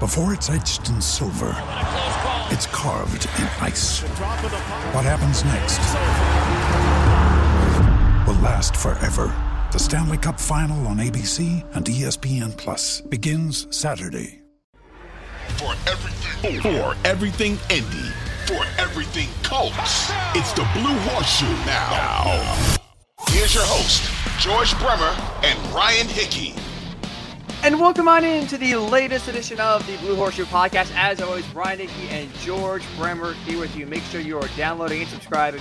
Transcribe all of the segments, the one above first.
Before it's etched in silver, it's carved in ice. What happens next will last forever. The Stanley Cup Final on ABC and ESPN Plus begins Saturday. For everything, for everything indie, for everything Colts, it's the Blue Horseshoe now. now. Here's your host, George Bremer and Ryan Hickey. And welcome on into the latest edition of the Blue Horseshoe Podcast. As always, Brian Hickey and George Bremer here with you. Make sure you are downloading and subscribing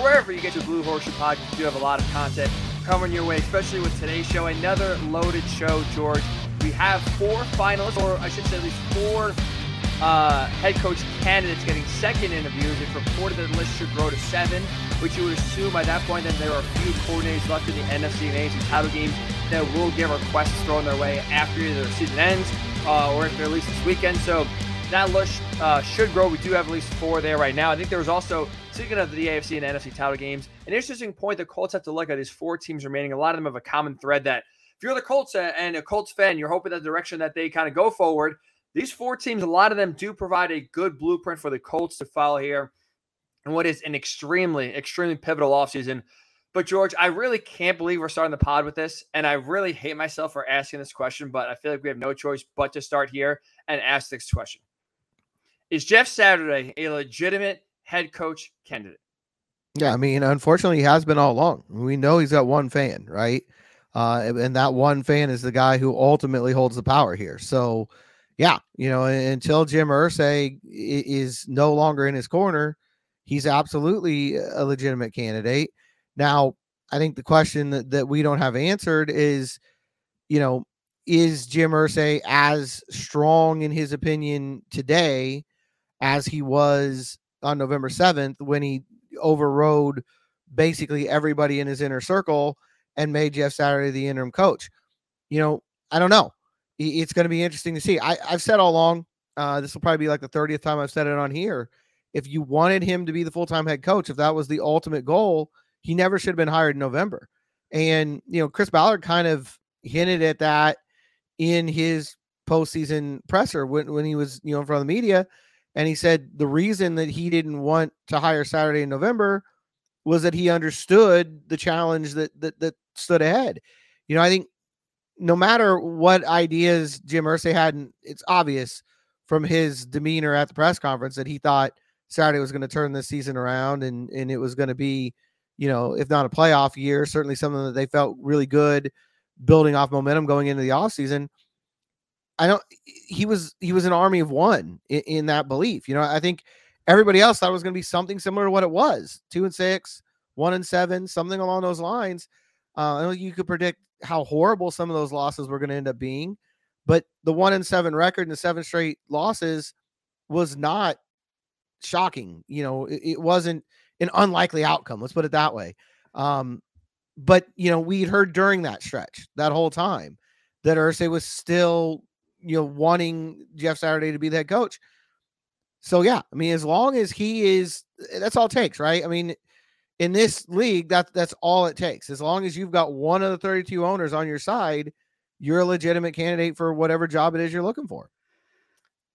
wherever you get your Blue Horseshoe Podcast. We do have a lot of content coming your way, especially with today's show. Another loaded show, George. We have four finalists, or I should say at least four uh, head coach candidates getting second interviews. It's reported that the list should grow to seven, which you would assume by that point that there are a few coordinators left in the NFC and AFC title games that will get requests thrown their way after either season ends uh, or if they're released this weekend. So that list uh, should grow. We do have at least four there right now. I think there was also, speaking of the AFC and NFC title games, an interesting point the Colts have to look at is four teams remaining. A lot of them have a common thread that if you're the Colts and a Colts fan, you're hoping that direction that they kind of go forward. These four teams, a lot of them do provide a good blueprint for the Colts to follow here. And what is an extremely, extremely pivotal offseason. But George, I really can't believe we're starting the pod with this. And I really hate myself for asking this question, but I feel like we have no choice but to start here and ask this question. Is Jeff Saturday a legitimate head coach candidate? Yeah, I mean, unfortunately, he has been all along. We know he's got one fan, right? Uh, and that one fan is the guy who ultimately holds the power here. So, yeah, you know, until Jim Irsay is no longer in his corner, he's absolutely a legitimate candidate. Now, I think the question that, that we don't have answered is, you know, is Jim Irsay as strong in his opinion today as he was on November 7th when he overrode basically everybody in his inner circle and made Jeff Saturday the interim coach? You know, I don't know. It's going to be interesting to see. I, have said all along, uh, this will probably be like the 30th time I've said it on here. If you wanted him to be the full time head coach, if that was the ultimate goal, he never should have been hired in November. And, you know, Chris Ballard kind of hinted at that in his postseason presser when, when he was, you know, in front of the media. And he said the reason that he didn't want to hire Saturday in November was that he understood the challenge that that, that stood ahead. You know, I think no matter what ideas Jim Irsay had, it's obvious from his demeanor at the press conference that he thought Saturday was going to turn this season around and and it was going to be, you know, if not a playoff year, certainly something that they felt really good building off momentum going into the offseason. I don't he was he was an army of one in, in that belief. You know, I think everybody else thought it was going to be something similar to what it was. Two and six, one and seven, something along those lines. Uh, I know you could predict how horrible some of those losses were going to end up being, but the one and seven record and the seven straight losses was not shocking. You know, it, it wasn't an unlikely outcome. Let's put it that way. Um, but you know, we'd heard during that stretch, that whole time, that Irsay was still, you know, wanting Jeff Saturday to be the head coach. So yeah, I mean, as long as he is, that's all it takes, right? I mean, in this league, that's that's all it takes. As long as you've got one of the 32 owners on your side, you're a legitimate candidate for whatever job it is you're looking for.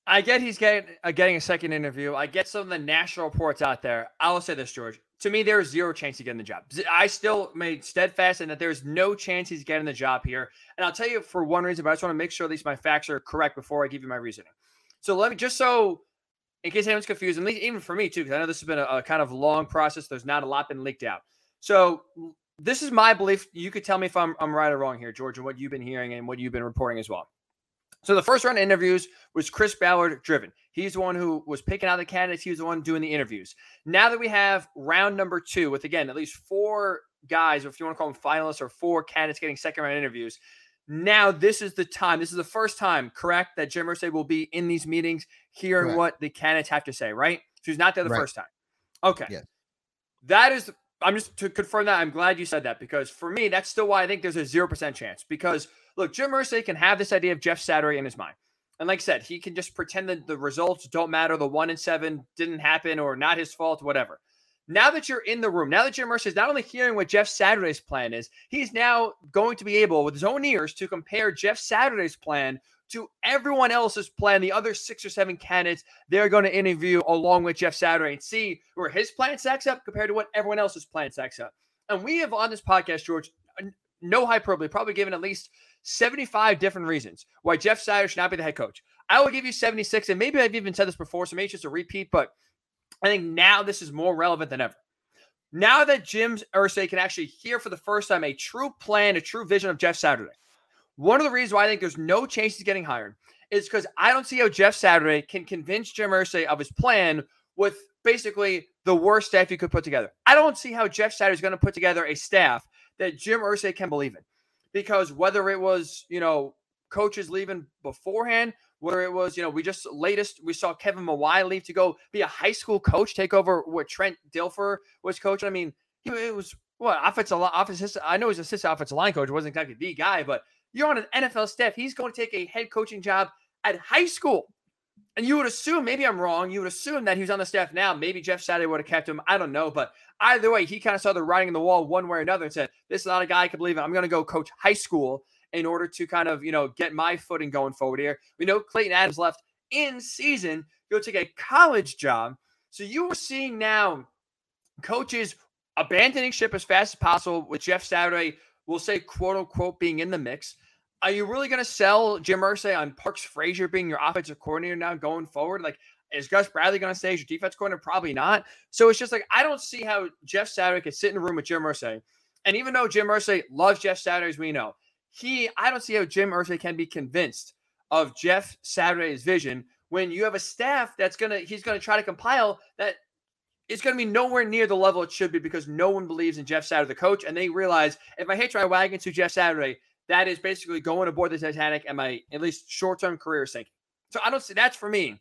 I get he's getting uh, getting a second interview. I get some of the national reports out there. I will say this, George. To me, there is zero chance he's getting the job. I still made steadfast in that there's no chance he's getting the job here. And I'll tell you for one reason, but I just want to make sure at least my facts are correct before I give you my reasoning. So let me just so in case anyone's confused, and least even for me too, because I know this has been a, a, kind of long process. There's not a lot been leaked out. So this is my belief. You could tell me if I'm, I'm right or wrong here, George, and what you've been hearing and what you've been reporting as well. So the first round of interviews was Chris Ballard driven. He's the one who was picking out the candidates. He was the one doing the interviews. Now that we have round number two, with again at least four guys, or if you want to call them finalists, or four candidates getting second round interviews, Now, this is the time. This is the first time, correct, that Jim Irsay will be in these meetings, hearing Correct. what the candidates have to say, right? So he's not there the Right. first time. Okay. Yes. That is, I'm just to confirm that. I'm glad you said that because for me, that's still why I think there's a 0% chance. Because look, Jim Irsay can have this idea of Jeff Saturday in his mind. And like I said, he can just pretend that the results don't matter. The one and seven didn't happen or not his fault, whatever. Now that you're in the room, now that Jim Irsay is not only hearing what Jeff Saturday's plan is, he's now going to be able, with his own ears, to compare Jeff Saturday's plan to everyone else's plan, the other six or seven candidates they're going to interview along with Jeff Saturday and see where his plan stacks up compared to what everyone else's plan stacks up. And we have on this podcast, George, no hyperbole, probably given at least 75 different reasons why Jeff Saturday should not be the head coach. I will give you 76, and maybe I've even said this before, so maybe it's just a repeat, but I think now this is more relevant than ever. Now that Jim Irsay can actually hear for the first time a true plan, a true vision of Jeff Saturday, one of the reasons why I think there's no chance he's getting hired is because I don't see how Jeff Saturday can convince Jim Irsay of his plan with basically the worst staff you could put together. I don't see how Jeff Saturday is going to put together a staff that Jim Irsay can believe in, because whether it was you know coaches leaving beforehand, whether it was you know we just latest we saw Kevin Mawae leave to go be a high school coach, take over what Trent Dilfer was coaching. I mean, it was what offensive offensive. I know he's assistant offensive line coach, wasn't exactly the guy, but you're on an NFL staff. He's going to take a head coaching job at high school. And you would assume, maybe I'm wrong, you would assume that he's on the staff now. Maybe Jeff Saturday would have kept him. I don't know. But either way, he kind of saw the writing on the wall one way or another and said, This is not a guy I can believe in. I'm going to go coach high school in order to kind of, you know, get my footing going forward here. We know Klayton Adams left in season, go take a college job. So you are seeing now coaches abandoning ship as fast as possible with Jeff Saturday, we'll say, quote unquote, being in the mix. Are you really going to sell Jim Irsay on Parks Frazier being your offensive coordinator now going forward? Like, is Gus Bradley going to stay as your defense coordinator? Probably not. So it's just like I don't see how Jeff Saturday could sit in a room with Jim Irsay. And even though Jim Irsay loves Jeff Saturday, as we know, he I don't see how Jim Irsay can be convinced of Jeff Saturday's vision when you have a staff that's gonna he's gonna try to compile that it's going to be nowhere near the level it should be because no one believes in Jeff Saturday, the coach, and they realize if I hitch my wagon to Jeff Saturday, that is basically going aboard the Titanic and my at least short-term career is sinking. So I don't see that's for me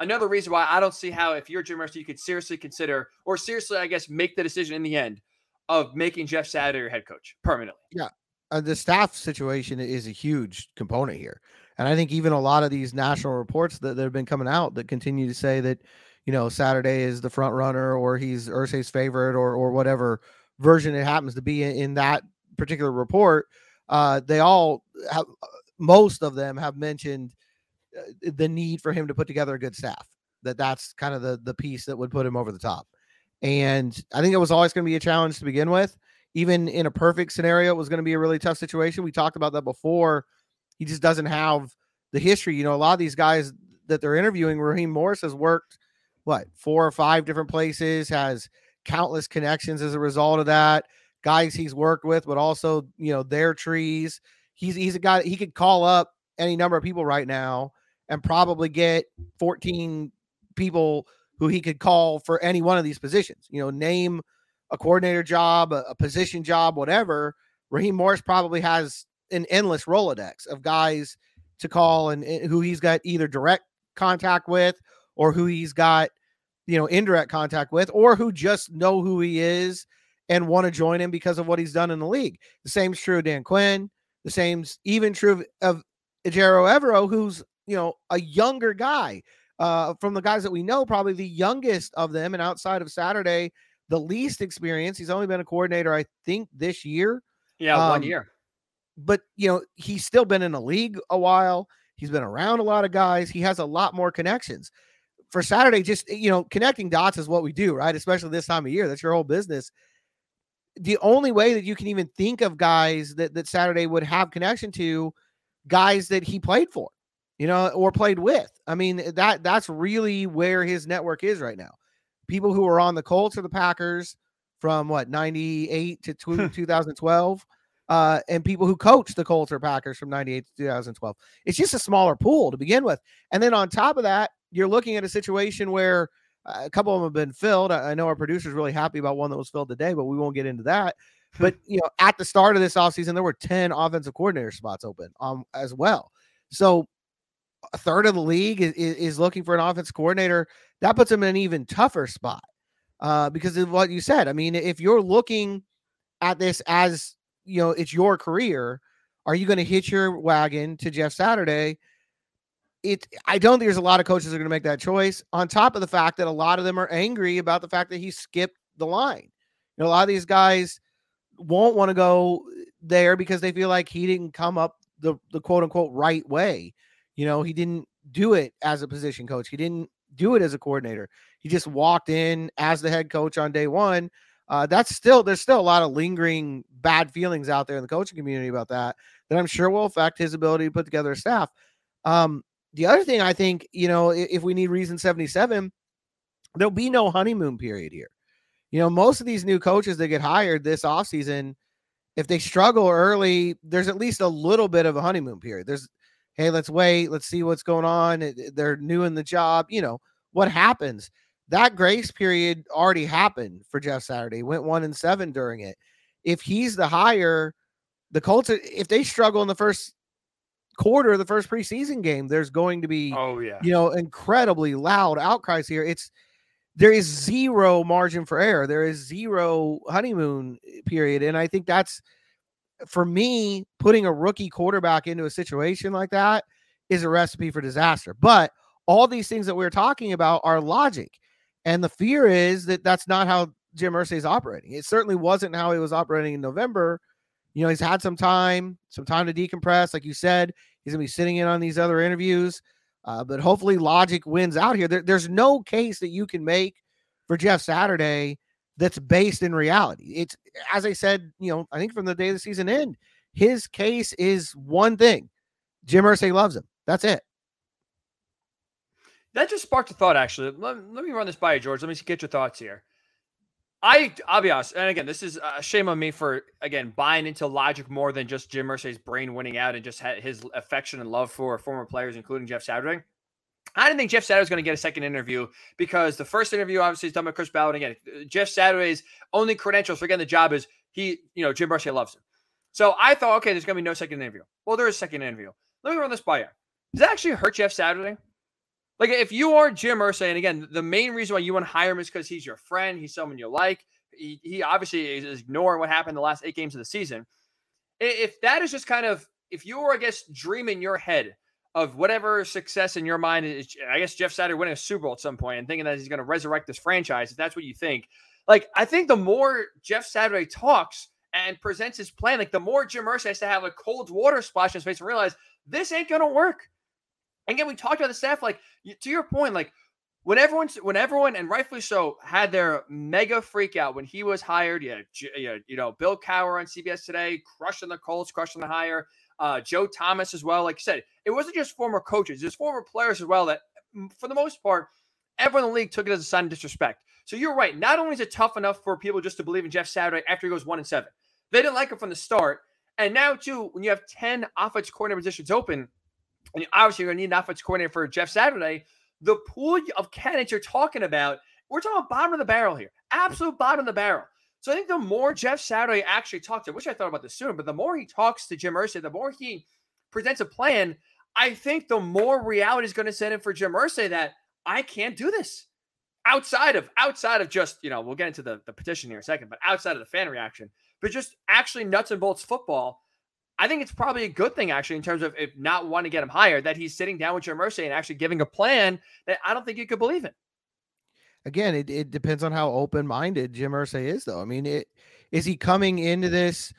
another reason why I don't see how if you're Jim Irsay, you could seriously consider or seriously, I guess, make the decision in the end of making Jeff Saturday your head coach permanently. Yeah. Uh, the staff situation is a huge component here. And I think even a lot of these national reports that, that have been coming out that continue to say that, you know, Saturday is the front runner or he's Irsay's favorite or or whatever version it happens to be in, in that particular report, uh, they all have most of them have mentioned uh, the need for him to put together a good staff. That that's kind of the the piece that would put him over the top. And I think it was always going to be a challenge to begin with even in a perfect scenario, it was going to be a really tough situation. We talked about that before. He just doesn't have the history. You know, a lot of these guys that they're interviewing, Raheem Morris has worked what four or five different places, has countless connections as a result of that. Guys he's worked with, but also you know their trees. He's he's a guy he could call up any number of people right now and probably get 14 people who he could call for any one of these positions. You know, name a coordinator job, a, a position job, whatever, Raheem Morris probably has an endless Rolodex of guys to call and, and who he's got either direct contact with or who he's got, you know, indirect contact with, or who just know who he is and want to join him because of what he's done in the league. The same's true of Dan Quinn. The same's even true of, Ejiro Evero, who's, you know, a younger guy. Uh, from the guys that we know, probably the youngest of them, and outside of Saturday, the least experience. He's only been a coordinator, I think, this year. Yeah, Um, one year. But you know, he's still been in the league a while. He's been around a lot of guys. He has a lot more connections. For Saturday, just eh, you know, connecting dots is what we do, right? Especially this time of year. That's your whole business. The only way that you can even think of guys that that Saturday would have connection to, guys that he played for, you know, or played with. I mean, eh, that that's really where his network is right now people who were on the Colts or the Packers from what 98 to tw- hmm. 2012 uh, and people who coached the Colts or Packers from 98 to 2012. It's just a smaller pool to begin with. And then on top of that, you're looking at a situation where uh, a couple of them have been filled. I, I know our producer's really happy about one that was filled today, but we won't get into that. But you know, at the start of this offseason, there were 10 offensive coordinator spots open um as well. So a third of the league is, is looking for an offense coordinator. That puts them in an even tougher spot. Uh, because of what you said. I mean, if you're looking at this as you know, it's your career, are you going to hitch your wagon to Jeff Saturday? It I don't think there's a lot of coaches are going to make that choice. On top of the fact that a lot of them are angry about the fact that he skipped the line. You know, a lot of these guys won't want to go there because they feel like he didn't come up the, the quote unquote right way. You know, he didn't do it as a position coach. He didn't do it as a coordinator. He just walked in as the head coach on day one. Uh, that's still there's still a lot of lingering bad feelings out there in the coaching community about that that I'm sure will affect his ability to put together a staff. Um, the other thing I think, you know, if, we need reason 77, there'll be no honeymoon period here. You know, most of these new coaches that get hired this offseason, if they struggle early, there's at least a little bit of a honeymoon period. There's, hey, let's wait, let's see what's going on. They're new in the job. You know, what happens? That grace period already happened for Jeff Saturday. Went one and seven during it. If he's the hire, the Colts, if they struggle in the first quarter of the first preseason game, there's going to be, oh yeah, you know, incredibly loud outcries here. It's there is zero margin for error. There is zero honeymoon eh, period. And I think that's for me, putting a rookie quarterback into a situation like that is a recipe for disaster. But all these things that we're talking about are logic. And the fear is that that's not how Jim Irsay is operating. It certainly wasn't how he was operating in November. You know, he's had some time, some time to decompress. Like you said, he's going to be sitting in on these other interviews. Uh, but hopefully, logic wins out here. There, there's no case that you can make for Jeff Saturday that's based in reality. It's as I said, you know, I think from the day the season end, his case is one thing: Jim Irsay loves him. That's it. That just sparked a thought. Actually, let, let me run this by you, George. Let me get your thoughts here. I I'll be honest, and again, this is a shame on me for again buying into logic more than just Jim Irsay's brain winning out and just had his affection and love for former players, including Jeff Saturday. I didn't think Jeff Saturday was going to get a second interview because the first interview obviously is done by Chris Ballard. Again, Jeff Saturday's only credentials for getting the job is he, you know, Jim Irsay loves him. So I thought, okay, there's going to be no second interview. Well, there is a second interview. Let me run this by you. Does that actually hurt Jeff Saturday? Like if you are Jim Irsay, and again, the main reason why you want to hire him is because he's your friend, he's someone you like. He, he obviously is ignoring what happened the last eight games of the season. If that is just kind of if you were, I guess, dreaming your head of whatever success in your mind is, I guess Jeff Saturday winning a Super Bowl at some point and thinking that he's going to resurrect this franchise, if that's what you think, like I think the more Jeff Saturday talks and presents his plan, like the more Jim Irsay has to have a cold water splash in his face and realize this ain't going to work. Again, we talked about the staff. Like to your point, like when everyone, when everyone, and rightfully so, had their mega freak out when he was hired. Yeah, you, you know, Bill Cowher on CBS today, crushing the Colts, crushing the hire. Uh, Joe Thomas as well. Like you said, it wasn't just former coaches; it's former players as well. That, for the most part, everyone in the league took it as a sign of disrespect. So you're right. Not only is it tough enough for people just to believe in Jeff Saturday after he goes one and seven, they didn't like him from the start. And now, too, when you have 10 offense coordinator positions open, and obviously you're going to need an offense coordinator for Jeff Saturday. The pool of candidates you're talking about, we're talking about bottom of the barrel here, absolute bottom of the barrel. So I think the more Jeff Saturday actually talks I wish I thought about this sooner, but the more he talks to Jim Irsay, the more he presents a plan, I think the more reality is going to set in for Jim Irsay that I can't do this outside of outside of just you know we'll get into the, the petition here in a second, but outside of the fan reaction, but just actually nuts and bolts football. I think it's probably a good thing, actually, in terms of if not wanting to get him hired, that he's sitting down with Jim Irsay and actually giving a plan that I don't think you could believe in. Again, it, it depends on how open minded Jim Irsay is, though. I mean, it, is he coming into this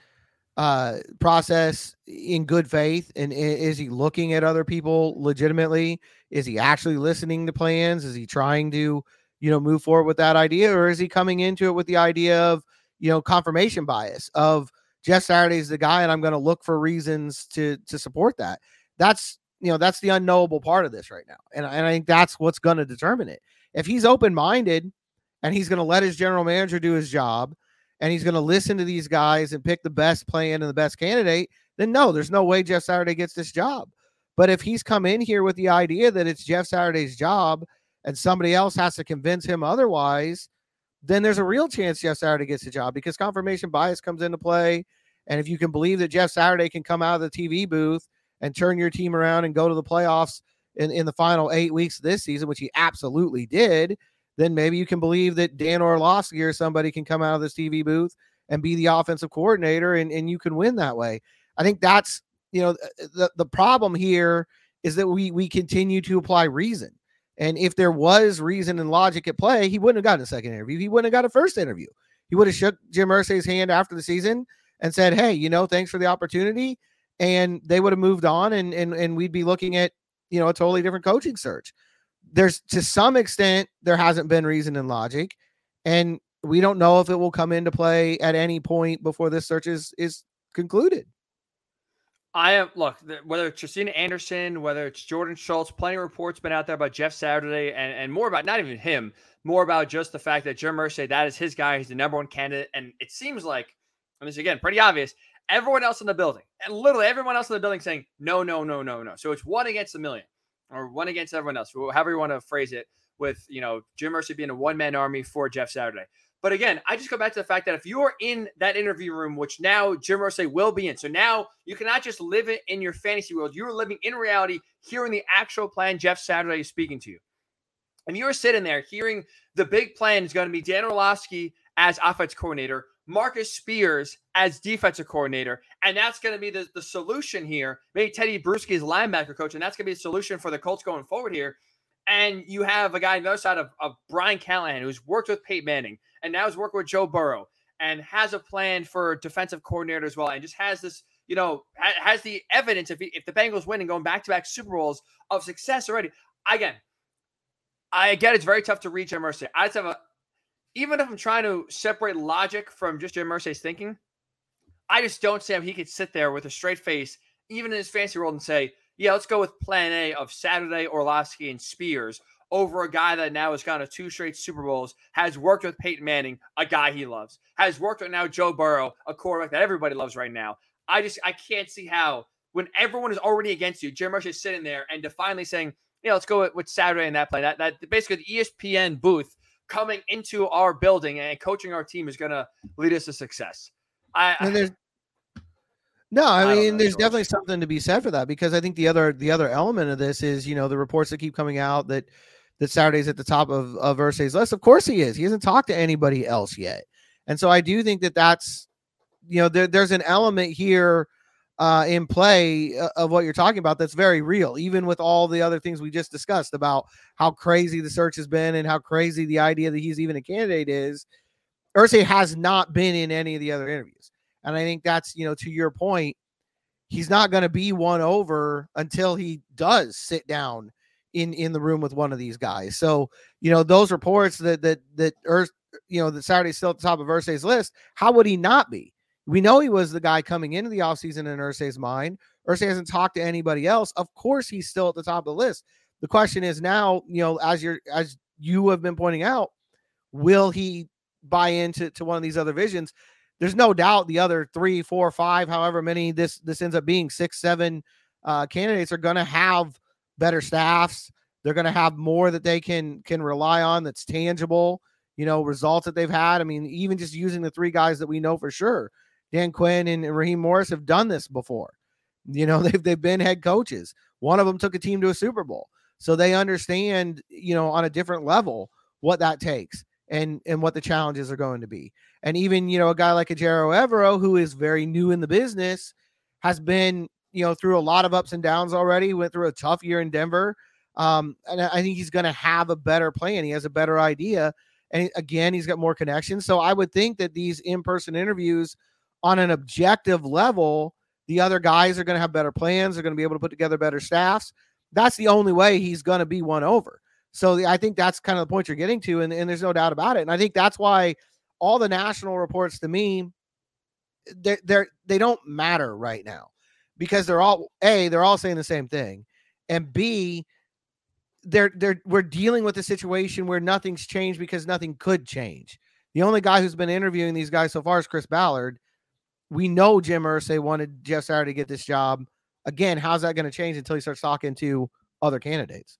uh, process in good faith? And is he looking at other people legitimately? Is he actually listening to plans? Is he trying to, you know, move forward with that idea? Or is he coming into it with the idea of, you know, confirmation bias of, Jeff Saturday's the guy, and I'm going to look for reasons to to support that. That's you know that's the unknowable part of this right now, and, and I think that's what's going to determine it. If he's open minded and he's going to let his general manager do his job, and he's going to listen to these guys and pick the best plan and the best candidate, then no, there's no way Jeff Saturday gets this job. But if he's come in here with the idea that it's Jeff Saturday's job and somebody else has to convince him otherwise, then there's a real chance Jeff Saturday gets the job because confirmation bias comes into play. And if you can believe that Jeff Saturday can come out of the TV booth and turn your team around and go to the playoffs in, in the final eight weeks this season, which he absolutely did, then maybe you can believe that Dan Orlovsky or somebody can come out of this TV booth and be the offensive coordinator and, and you can win that way. I think that's, you know, uh, the, the problem here is that we we continue to apply reason. And if there was reason and logic at play, he wouldn't have gotten a second interview. He wouldn't have got a first interview. He would have shook Jim Irsay's hand after the season and said, Hey, you know, thanks for the opportunity. And they would have moved on and and and we'd be looking at, you know, a totally different coaching search. There's to some extent there hasn't been reason and logic. And we don't know if it will come into play at any point before this search is is concluded. I am look whether it's Josina Anderson, whether it's Jordan Schultz, plenty of reports been out there about Jeff Saturday and, and more about not even him, more about just the fact that Jim Irsay, that is his guy, he's the number one candidate. And it seems like, and this again, pretty obvious, everyone else in the building, and literally everyone else in the building saying, no, no, no, no, no. So it's one against a million or one against everyone else, however you want to phrase it, with you know Jim Irsay being a one-man army for Jeff Saturday. But again, I just go back to the fact that if you are in that interview room, which now Jim Irsay will be in, so now you cannot just live it in your fantasy world. You're living in reality, hearing the actual plan Jeff Saturday is speaking to you. And you're sitting there hearing the big plan is going to be Dan Orlovsky as offense coordinator, Marcus Spears as defensive coordinator. And that's going to be the, the solution here. Maybe Tedy Bruschi is linebacker coach, and that's going to be a solution for the Colts going forward here. And you have a guy on the other side of, of Brian Callahan who's worked with Peyton Manning and now is working with Joe Burrow and has a plan for defensive coordinator as well, and just has this, you know, has the evidence if he, if the Bengals win and going back to back Super Bowls of success already. Again, I get it's very tough to read Jim Irsay. I just have a, even if I'm trying to separate logic from just Jim Irsay's thinking, I just don't see how he could sit there with a straight face, even in his fancy world, and say, yeah, let's go with plan A of Saturday, Orlovsky, and Spears over a guy that now has gone to two straight Super Bowls, has worked with Peyton Manning, a guy he loves, has worked with now Joe Burrow, a quarterback that everybody loves right now. I just I can't see how when everyone is already against you, Jim Irsay is sitting there and definitely saying, yeah, let's go with, with Saturday in that play. That that basically the ESPN booth coming into our building and coaching our team is going to lead us to success. I, and there's no, I, I mean, there's definitely something to be said for that because I think the other the other element of this is you know the reports that keep coming out that that Saturday's at the top of of Irsay's list. Of course he is. He hasn't talked to anybody else yet, and so I do think that that's you know there, there's an element here uh, in play uh, of what you're talking about that's very real, even with all the other things we just discussed about how crazy the search has been and how crazy the idea that he's even a candidate is. Irsay has not been in any of the other interviews. And I think that's, you know, to your point, he's not going to be won over until he does sit down in in the room with one of these guys. So, you know, those reports that that that Earth, you know, that Saturday's still at the top of Irsay's list, how would he not be? We know he was the guy coming into the offseason in Irsay's mind. Irsay hasn't talked to anybody else. Of course, he's still at the top of the list. The question is now, you know, as you're as you have been pointing out, will he buy into to one of these other visions? there's no doubt the other three, four, five, however many this this ends up being, six, seven uh, candidates are going to have better staffs. They're going to have more that they can can rely on that's tangible. You know, results that they've had. I mean, even just using the three guys that we know for sure, Dan Quinn and Raheem Morris have done this before. You know, they've they've been head coaches. One of them took a team to a Super Bowl, so they understand. You know, on a different level what that takes and and what the challenges are going to be. And even, you know, a guy like Ejiro Evero, who is very new in the business, has been, you know, through a lot of ups and downs already, went through a tough year in Denver. Um, and I think he's going to have a better plan. He has a better idea. And again, he's got more connections. So I would think that these in person interviews on an objective level, the other guys are going to have better plans. They're going to be able to put together better staffs. That's the only way he's going to be won over. So I think that's kind of the point you're getting to. And, and there's no doubt about it. And I think that's why all the national reports to me, they're, they're they don't matter right now because they're all a they're all saying the same thing, and b they're they're we're dealing with a situation where nothing's changed because nothing could change. The only guy who's been interviewing these guys so far is Chris Ballard. We know Jim Irsay wanted Jeff Saturday to get this job. Again, how's that going to change until he starts talking to other candidates?